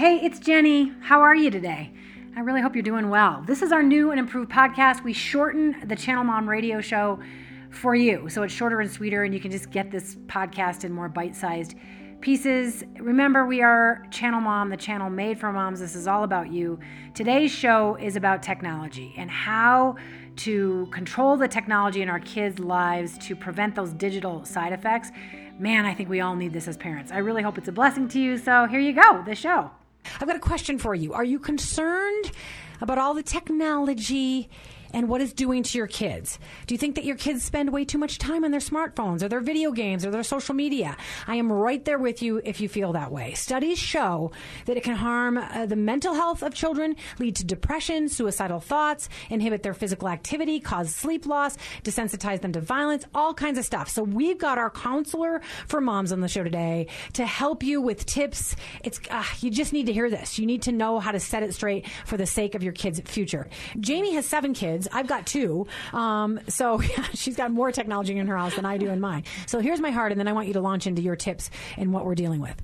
Hey, it's Jenny. How are you today? I really hope you're doing well. This is our new and improved podcast. We shorten the Channel Mom radio show for you. So it's shorter and sweeter, and you can just get this podcast in more bite sized pieces. Remember, we are Channel Mom, the channel made for moms. This is all about you. Today's show is about technology and how to control the technology in our kids' lives to prevent those digital side effects. Man, I think we all need this as parents. I really hope it's a blessing to you. So here you go, the show. I've got a question for you. Are you concerned about all the technology and what it's doing to your kids. Do you think that your kids spend way too much time on their smartphones or their video games or their social media? I am right there with you if you feel that way. Studies show that it can harm uh, the mental health of children, lead to depression, suicidal thoughts, inhibit their physical activity, cause sleep loss, desensitize them to violence, all kinds of stuff. So we've got our counselor for moms on the show today to help you with tips. It's uh, you just need to hear this. You need to know how to set it straight for the sake of your kids' future. Jamie has seven kids kids. I've got two. Um, so yeah, she's got more technology in her house than I do in mine. So here's my heart, and then I want you to launch into your tips and what we're dealing with.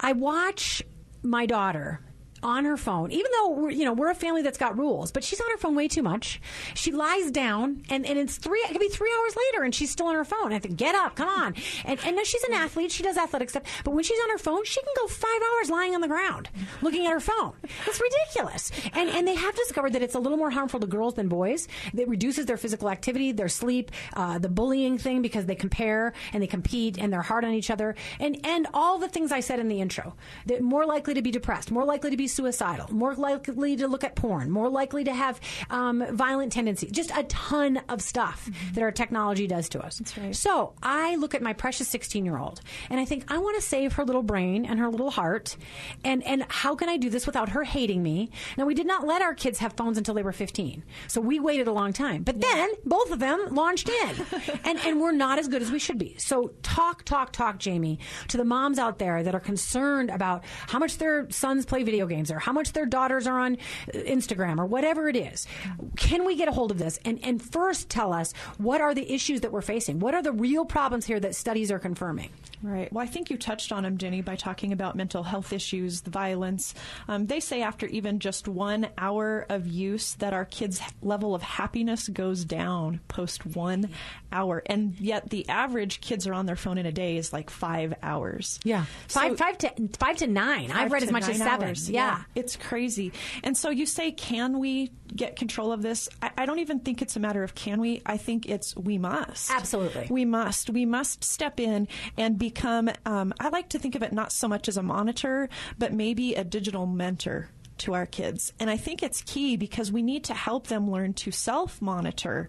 I watch my daughter on her phone, even though we're, you know we're a family that's got rules, but she's on her phone way too much. She lies down, and, and it's three. It could be three hours later, and she's still on her phone. I think, get up, come on. And and now she's an athlete; she does athletic stuff. But when she's on her phone, she can go five hours lying on the ground looking at her phone. It's ridiculous. And and they have discovered that it's a little more harmful to girls than boys. It reduces their physical activity, their sleep, uh, the bullying thing because they compare and they compete and they're hard on each other, and and all the things I said in the intro. They're more likely to be depressed, more likely to be suicidal, more likely to look at porn, more likely to have um, violent tendencies. Just a ton of stuff mm-hmm. that our technology does to us. Right. So I look at my precious 16 year old and I think I want to save her little brain and her little heart. And, and how can I do this without her hating me? Now, we did not let our kids have phones until they were 15. So we waited a long time. But yeah. then both of them launched in. and, and we're not as good as we should be. So talk, talk, talk, Jamie, to the moms out there that are concerned about how much their sons play video games or how much their daughters are on Instagram or whatever it is. Can we get a hold of this? And, and first tell us what are the issues that we're facing? What are the real problems here that studies are confirming? Right. Well, I think you touched on them, Jenny, by talking about mental health issues, the violence. Um, they say after even just one hour of use that our kids' level of happiness goes down post one hour, and yet the average kids are on their phone in a day is like five hours. Yeah, five, so, five to five to nine. I've read as much as seven. Hours. Yeah. yeah. it's crazy. And so you say, can we get control of this? I, I don't even think it's a matter of can we. I think it's we must. Absolutely, we must. We must step in and become, um, I like to think of it not so much as a monitor, but maybe a digital mentor to our kids. And I think it's key because we need to help them learn to self monitor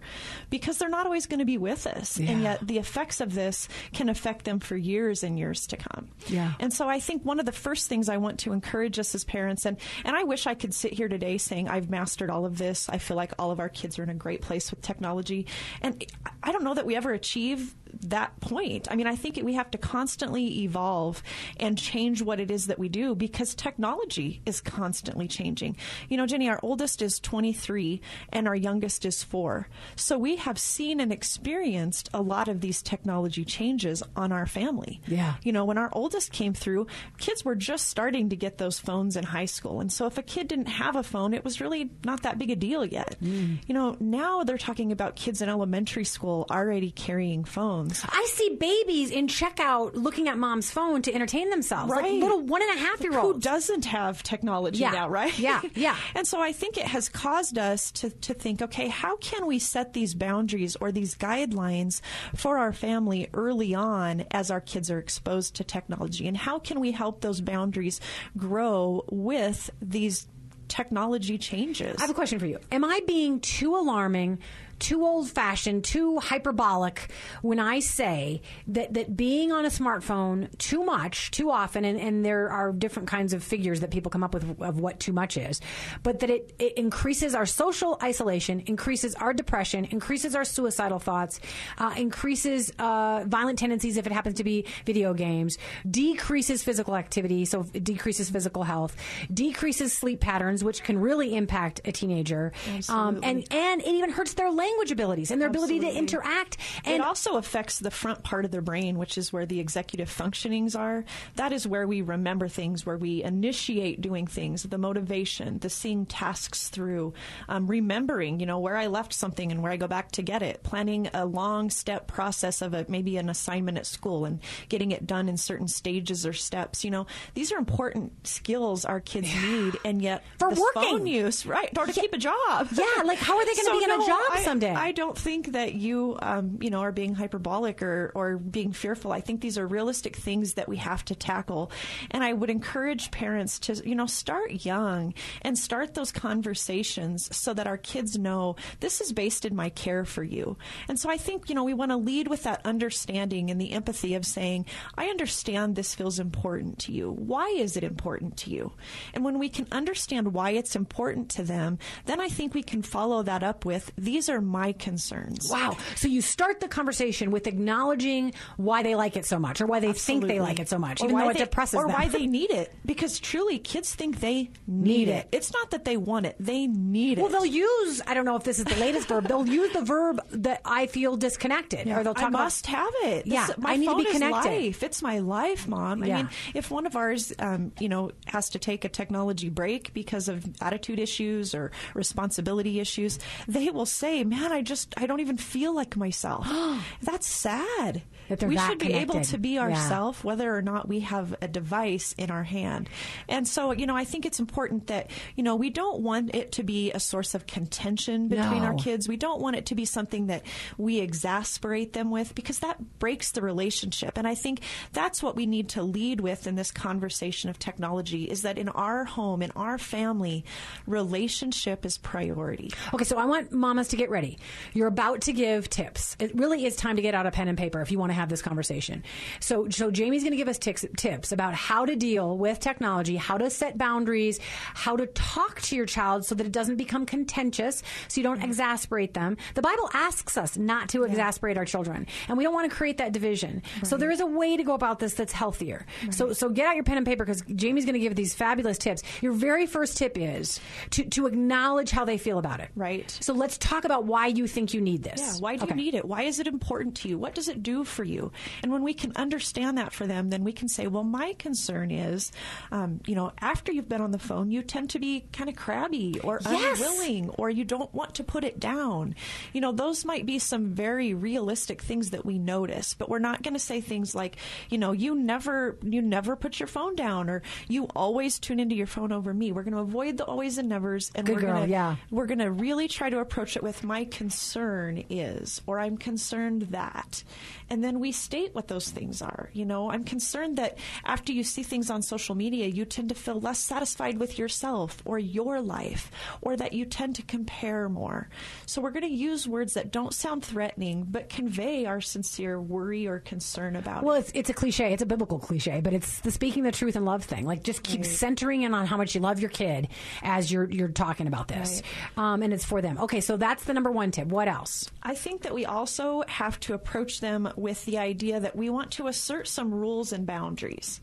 because they're not always going to be with us. Yeah. And yet the effects of this can affect them for years and years to come. Yeah. And so I think one of the first things I want to encourage us as parents, and, and I wish I could sit here today saying I've mastered all of this. I feel like all of our kids are in a great place with technology. And I don't know that we ever achieve that point. I mean, I think we have to constantly evolve and change what it is that we do because technology is constantly changing. You know, Jenny, our oldest is 23 and our youngest is four. So we have seen and experienced a lot of these technology changes on our family. Yeah. You know, when our oldest came through, kids were just starting to get those phones in high school. And so if a kid didn't have a phone, it was really not that big a deal yet. Mm. You know, now they're talking about kids in elementary school already carrying phones phones. I see babies in checkout looking at mom's phone to entertain themselves. Right. Like little one and a half year olds. Who doesn't have technology yeah. now, right? Yeah, yeah. and so I think it has caused us to, to think, okay, how can we set these boundaries or these guidelines for our family early on as our kids are exposed to technology? And how can we help those boundaries grow with these technology changes? I have a question for you. Am I being too alarming? Too old fashioned, too hyperbolic when I say that, that being on a smartphone too much, too often, and, and there are different kinds of figures that people come up with of what too much is, but that it, it increases our social isolation, increases our depression, increases our suicidal thoughts, uh, increases uh, violent tendencies if it happens to be video games, decreases physical activity, so it decreases physical health, decreases sleep patterns, which can really impact a teenager, um, and, and it even hurts their legs language abilities and their ability to Absolutely. interact. it also affects the front part of their brain, which is where the executive functionings are. That is where we remember things, where we initiate doing things, the motivation, the seeing tasks through, um, remembering, you know, where I left something and where I go back to get it, planning a long step process of a, maybe an assignment at school and getting it done in certain stages or steps. You know, these are important skills our kids need, and yet For working. phone use, right, or to keep a job. Yeah, like, how are they gonna So, be in a job I- someday? I don't think that you, um, you know, are being hyperbolic or, or being fearful. I think these are realistic things that we have to tackle. And I would encourage parents to, you know, start young and start those conversations so that our kids know this is based in my care for you. And so I think, you know, we want to lead with that understanding and the empathy of saying, I understand this feels important to you. Why is it important to you? And when we can understand why it's important to them, then I think we can follow that up with, these are my concerns. Wow. So you start the conversation with acknowledging why they like it so much or why they think they like it so much, Or even why though it they- depresses or them. Or why they need it. Because truly, kids think they need, Need it. it. It's not that they want it; they need it. Well, they'll use, I don't know if this is the latest verb, they'll use the verb that I feel disconnected. Or they'll talk I about. must have it. This- Yeah, my I need to be connected. life. It's my life, mom. Yeah. I mean, if one of ours, um, you know, has to take a technology break because of attitude issues or responsibility issues, they will say, "Man, I just, I don't even feel like myself." That's sad. That they're we should be able to be Yeah. whether or not we have a device in our hand. And so, you know, I think it's important that you know we don't want it to be a source of contention between our kids. We don't want it to be something that we exasperate them with because that breaks the relationship. And I think that's what we need to lead with in this conversation of technology is that in our home, in our family, relationship is priority. Okay, so I want mamas to get ready. You're about to give tips. It really is time to get out a pen and paper if you want to have this conversation. So, so Jamie's going to give us tics, tips about how to deal with technology, how to set boundaries, how to talk to your child so that it doesn't become contentious, so you don't mm-hmm. exasperate them. The Bible asks us not to exasperate our children, and we don't want to create that division. So there is a way to go about this that's healthier. So, so get out your pen and paper because Jamie's going to give these fabulous tips. Your very first tip is to, to acknowledge how they feel about it. Right. So let's talk about why you think you need this. Yeah, why do Okay. you need it? Why is it important to you? What does it do for you? And when we can understand that for them, then we can say, well, my concern is, um, you know, after you've been on the phone, you tend to be kind of crabby or Yes. unwilling, or you don't want to put it down. You know, those might be some very realistic things that we notice, but we're not going to say things like, you know, you never, you never put your phone down, or you always tune into your phone over me. We're going to avoid the always and nevers, and Good we're going to, yeah. we're going to really try to approach it with my concern is, or I'm concerned that. And then we state what those things are. You know, I'm concerned that after you see things on social media, you tend to feel less satisfied with yourself or your life, or that you tend to compare more. So we're going to use words that don't sound threatening, but convey our sincere worry or concern about Well, it. it's, it's a cliche. It's a biblical cliche, but it's the speaking the truth and love thing. Like, just keep centering in on how much you love your kid as you're you're talking about this, um, and it's for them. Okay, so that's the number one tip. What else? I think that we also have to approach them with the idea that we want to assert some rules and boundaries.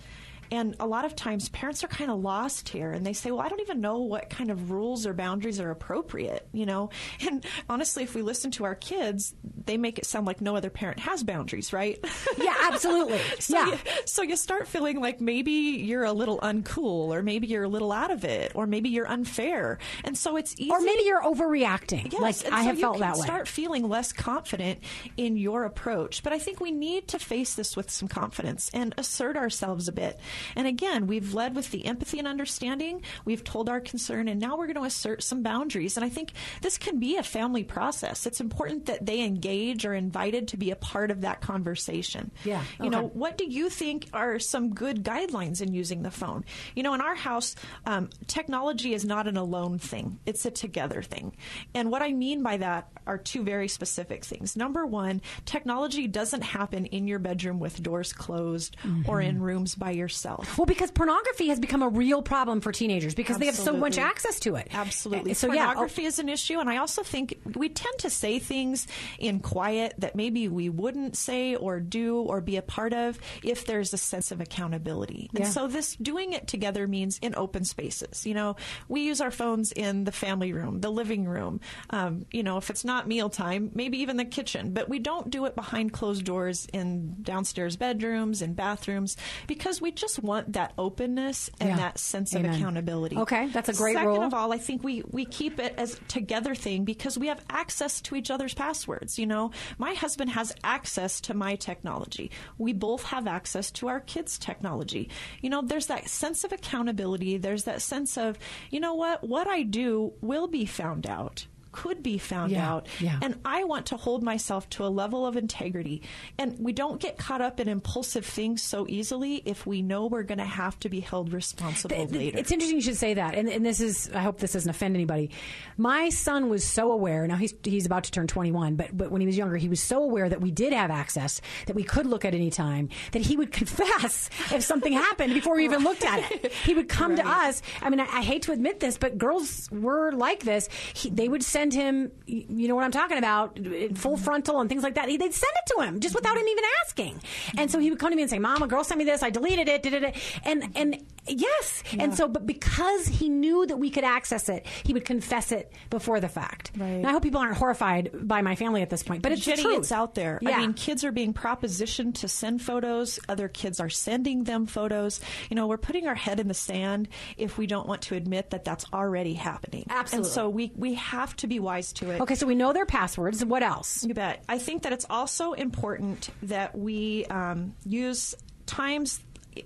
And a lot of times parents are kind of lost here and they say, well, I don't even know what kind of rules or boundaries are appropriate, you know? And honestly, if we listen to our kids, they make it sound like no other parent has boundaries, right? Yeah, absolutely. So, yeah. you, so you start feeling like maybe you're a little uncool, or maybe you're a little out of it, or maybe you're unfair, and so it's easy. or maybe you're overreacting. Yes, like I so have felt that way. Start feeling less confident in your approach, but I think we need to face this with some confidence and assert ourselves a bit. And again, we've led with the empathy and understanding. We've told our concern, and now we're going to assert some boundaries. And I think this can be a family process. It's important that they engage or invited to be a part of that conversation. Yeah, you know, what do you think are some good guidelines in using the phone? You know, in our house, um, technology is not an alone thing, it's a together thing. And what I mean by that are two very specific things. Number one, technology doesn't happen in your bedroom with doors closed or Mm-hmm. in rooms by yourself. Well, because pornography has become a real problem for teenagers because they have so much access to it. Absolutely. So yeah, oh, pornography is an issue, and I also think we tend to say things in quiet that maybe we wouldn't say or do or be a part of if there's a sense of accountability. And Yeah. so this doing it together means in open spaces. You know, we use our phones in the family room, the living room. Um, you know, if it's not mealtime, maybe even the kitchen. But we don't do it behind closed doors in downstairs bedrooms and bathrooms because we just want that openness and Yeah. that sense Amen. of accountability. Okay, that's a great Second rule. of all, I think we we keep it as a together thing because we have access to each other's passwords. You know, my husband has access to my technology. We both have access to our kids' technology. You know, there's that sense of accountability. There's that sense of, you know what, what I do will be found out. Could be found Yeah, out. yeah. And I want to hold myself to a level of integrity. And we don't get caught up in impulsive things so easily if we know we're going to have to be held responsible Th- th- later. It's interesting you should say that, and, and this is. I hope this doesn't offend anybody. My son was so aware. Now he's he's about to turn 21, but but when he was younger, he was so aware that we did have access, that we could look at any time, that he would confess if something happened before we even looked at it. He would come to us. I mean, I, I hate to admit this, but girls were like this. He, they would send him, you know what I'm talking about, full frontal and things like that. They'd send it to him just without him even asking. And so he would come to me and say, "Mom, a girl sent me this. I deleted it. Did it?" And and yes, and so but because he knew that we could access it, he would confess it before the fact. Right. And I hope people aren't horrified by my family at this point, but it's Jenny, the truth. it's out there. Yeah. I mean, kids are being propositioned to send photos. Other kids are sending them photos. You know, we're putting our head in the sand if we don't want to admit that that's already happening. Absolutely. And so we we have to be wise to it. okay, so we know their passwords. What else? You bet. I think that it's also important that we um, use times.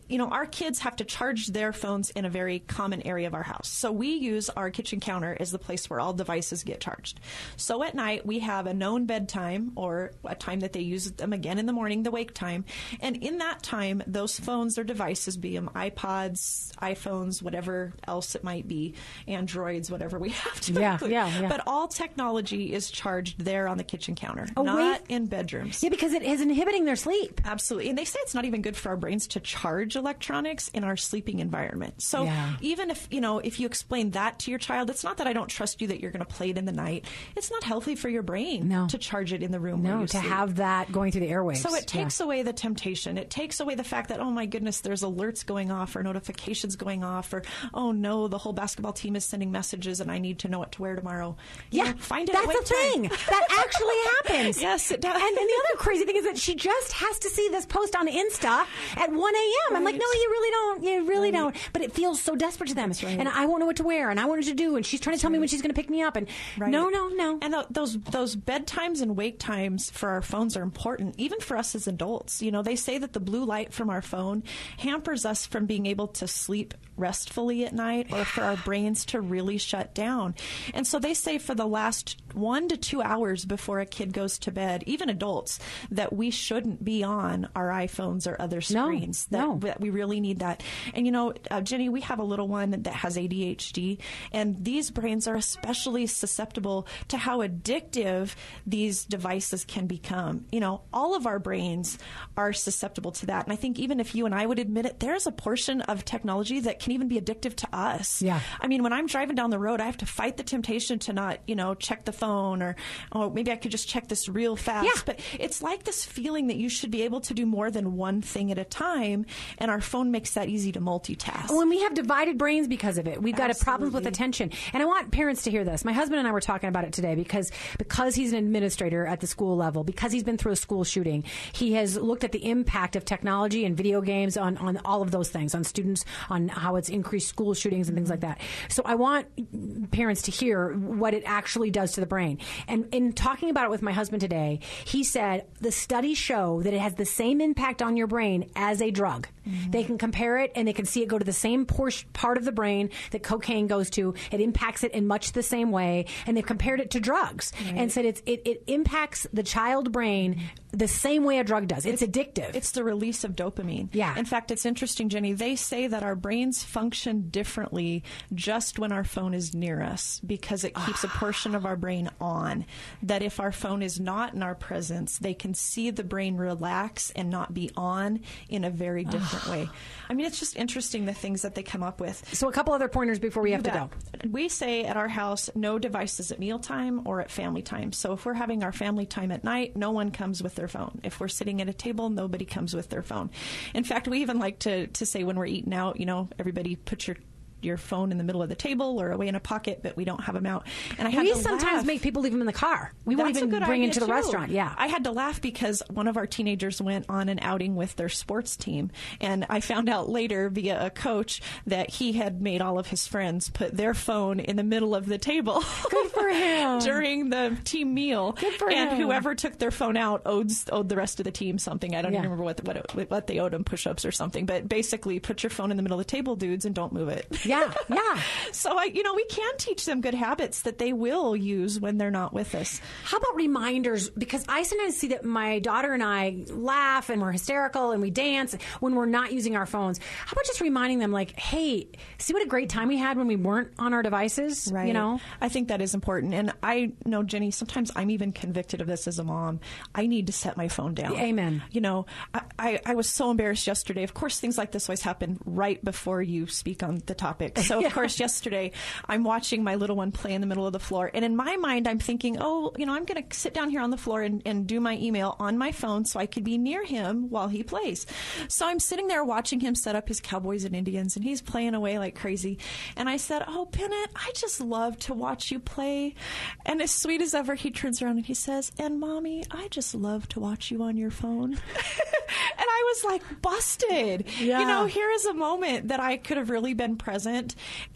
You know, our kids have to charge their phones in a very common area of our house. So we use our kitchen counter as the place where all devices get charged. So at night, we have a known bedtime or a time that they use them again in the morning, the wake time. And in that time, those phones or devices, be them iPods, iPhones, whatever else it might be, Androids, whatever we have to Yeah, include. yeah, yeah. But all technology is charged there on the kitchen counter, Oh, not wait. in bedrooms. Yeah, because it is inhibiting their sleep. Absolutely. And they say it's not even good for our brains to charge electronics in our sleeping environment. So Yeah. even if, you know, if you explain that to your child, it's not that I don't trust you that you're going to play it in the night. It's not healthy for your brain No. to charge it in the room where No, you to sleep. have that going through the airwaves. So it Yeah. takes away the temptation. It takes away the fact that, oh my goodness, there's alerts going off or notifications going off or, oh no, the whole basketball team is sending messages and I need to know what to wear tomorrow. You Yeah, know, find it That's at the thing. That actually happens. Yes, it does. And, and the other crazy thing is that she just has to see this post on Insta at 1 a.m. I'm like, no, you really don't. You really don't. But it feels so desperate to them. Right. And I won't know what to wear, and I want her to do, and she's trying to tell me when she's going to pick me up. And Right. no, no, no. And th- those those bedtimes and wake times for our phones are important, even for us as adults. You know, they say that the blue light from our phone hampers us from being able to sleep restfully at night, or for our brains to really shut down. And so they say for the last one to two hours before a kid goes to bed, even adults, that we shouldn't be on our iPhones or other No, screens. that, no. That we really need that. And you know, uh, Jenny, we have a little one that has ADHD, and these brains are especially susceptible to how addictive these devices can become. You know, all of our brains are susceptible to that. And I think even if you and I would admit it, there's a portion of technology that can even be addictive to us. Yeah. I mean, when I'm driving down the road, I have to fight the temptation to not, you know, check the phone or, oh, maybe I could just check this real fast. Yeah. But it's like this feeling that you should be able to do more than one thing at a time, and our phone makes that easy to multitask. When we have divided brains because of it, we've got a problems with attention. And I want parents to hear this. My husband and I were talking about it today because because he's an administrator at the school level, because he's been through a school shooting, he has looked at the impact of technology and video games on, on all of those things, on students, on how it's increased school shootings and things like that. So I want parents to hear what it actually does to the brain. And in talking about it with my husband today, he said the studies show that it has the same impact on your brain as a drug. Mm-hmm. They can compare it and they can see it go to the same portion, part of the brain that cocaine goes to. It impacts it in much the same way. And they've compared it to drugs and said it's, it, it impacts the child brain the same way a drug does. It's, addictive. It's the release of dopamine. Yeah. In fact, it's interesting, Jenny. They say that our brains function differently just when our phone is near us because it keeps a ah. portion of our brain on. That if our phone is not in our presence, they can see the brain relax and not be on in a very ah. different different way. I mean, it's just interesting the things that they come up with. So, a couple other pointers before we have to go. We say at our house, no devices at mealtime or at family time. So if we're having our family time at night, no one comes with their phone. If we're sitting at a table, nobody comes with their phone. In fact, we even like to, to say when we're eating out, you know, everybody put your your phone in the middle of the table or away in a pocket, but we don't have them out. And I had We sometimes laugh. make people leave them in the car. We won't That's even bring into the too. restaurant. Yeah. I had to laugh because one of our teenagers went on an outing with their sports team. And I found out later via a coach that he had made all of his friends put their phone in the middle of the table. Good for him. During the team meal. Good for and him. whoever took their phone out owed, owed the rest of the team something. I don't Yeah. even remember what, what, it- what they owed them, push ups or something. But basically, put your phone in the middle of the table, dudes, and don't move it. Yeah. Yeah. so, I, you know, we can teach them good habits that they will use when they're not with us. How about reminders? Because I sometimes see that my daughter and I laugh and we're hysterical and we dance when we're not using our phones. How about just reminding them, like, hey, see what a great time we had when we weren't on our devices? Right. You know? I think that is important. And I know, Jenny, sometimes I'm even convicted of this as a mom. I need to set my phone down. Amen. You know, I, I, I was so embarrassed yesterday. Of course, things like this always happen right before you speak on the topic. So, of course, yesterday I'm watching my little one play in the middle of the floor. And in my mind, I'm thinking, oh, you know, I'm going to sit down here on the floor and, and do my email on my phone so I could be near him while he plays. So I'm sitting there watching him set up his Cowboys and Indians, and he's playing away like crazy. And I said, Oh, Bennett, I just love to watch you play. And as sweet as ever, he turns around and he says, And mommy, I just love to watch you on your phone. and I was like, busted. Yeah. You know, here is a moment that I could have really been present,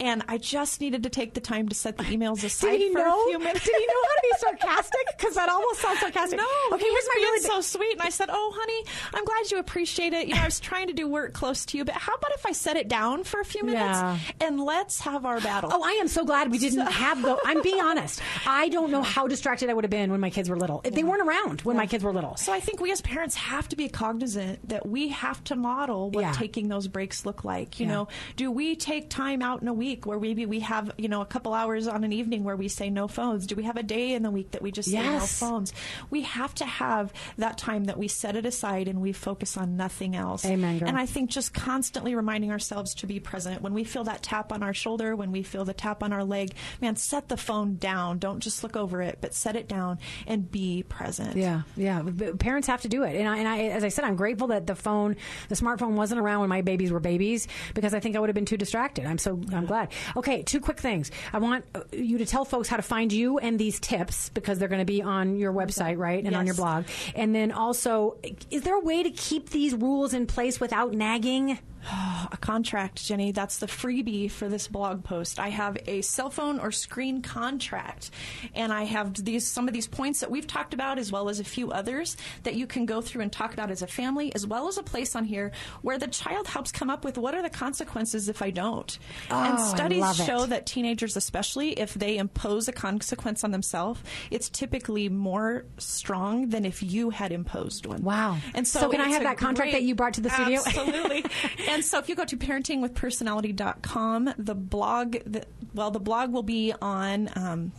and I just needed to take the time to set the emails aside Did he for know? a few minutes. Did he know how to be sarcastic? Because that almost sounds sarcastic. No, Okay, he here's was my being really so sweet, and I said, "Oh, honey, I'm glad you appreciate it. You know, I was trying to do work close to you, but how about if I set it down for a few minutes Yeah. and let's have our battle?" Oh, I am so glad we didn't have the. I'm being honest. I don't know how distracted I would have been when my kids were little. If they weren't around when my kids were little. So I think we as parents have to be cognizant that we have to model what Yeah. taking those breaks look like. You Yeah. know, do we take time out in a week where maybe we have, you know, a couple hours on an evening where we say no phones? Do we have a day in the week that we just say no phones? We have to have that time that we set it aside and we focus on nothing else. Amen, girl. And I think just constantly reminding ourselves to be present. When we feel that tap on our shoulder, when we feel the tap on our leg, man, set the phone down. Don't just look over it, but set it down and be present. Yeah, yeah. But Parents have to do it, and I, and I, as I said, I'm grateful that the phone, the smartphone, wasn't around when my babies were babies because I think I would have been too distracted. I'm so I'm glad. Okay, two quick things. I want uh, you to tell folks how to find you and these tips because they're going to be on your website, right, and on your blog. And then also, is there a way to keep these rules in place without nagging? a contract, Jenny. That's the freebie for this blog post. I have a cell phone or screen contract, and I have these some of these points that we've talked about, as well as a few others that you can go through and talk about as a family, as well as a place on here where the child helps come up with what are the consequences if I don't. and Oh, I studies show that teenagers, especially if they impose a consequence on themselves, it's typically more strong than if you had imposed one. Wow. And so, So can I have that contract great- that you brought to the studio? Absolutely. and so if you go to parentingwithpersonality.com, the blog, the, well, the blog will be on. Um,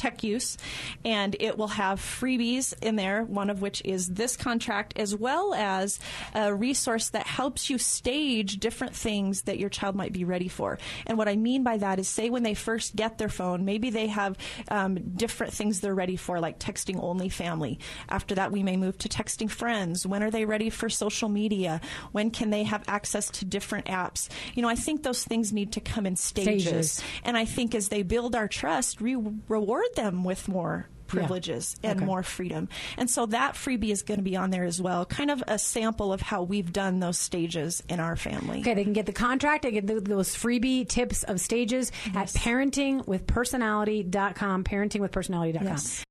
tech use and it will have freebies in there one of which is this contract as well as a resource that helps you stage different things that your child might be ready for. And what i mean by that is say when they first get their phone maybe they have um, different things they're ready for like texting only family. After that we may move to texting friends. When are they ready for social media? When can they have access to different apps? You know i think those things need to come in stages, Stages. and i think as they build our trust we reward them with more privileges and Okay. more freedom and so that freebie is going to be on there as well kind of a sample of how we've done those stages in our family Okay, they can get the contract, they get th those freebie tips of stages at parentingwithpersonality.com, parentingwithpersonality.com. Yes.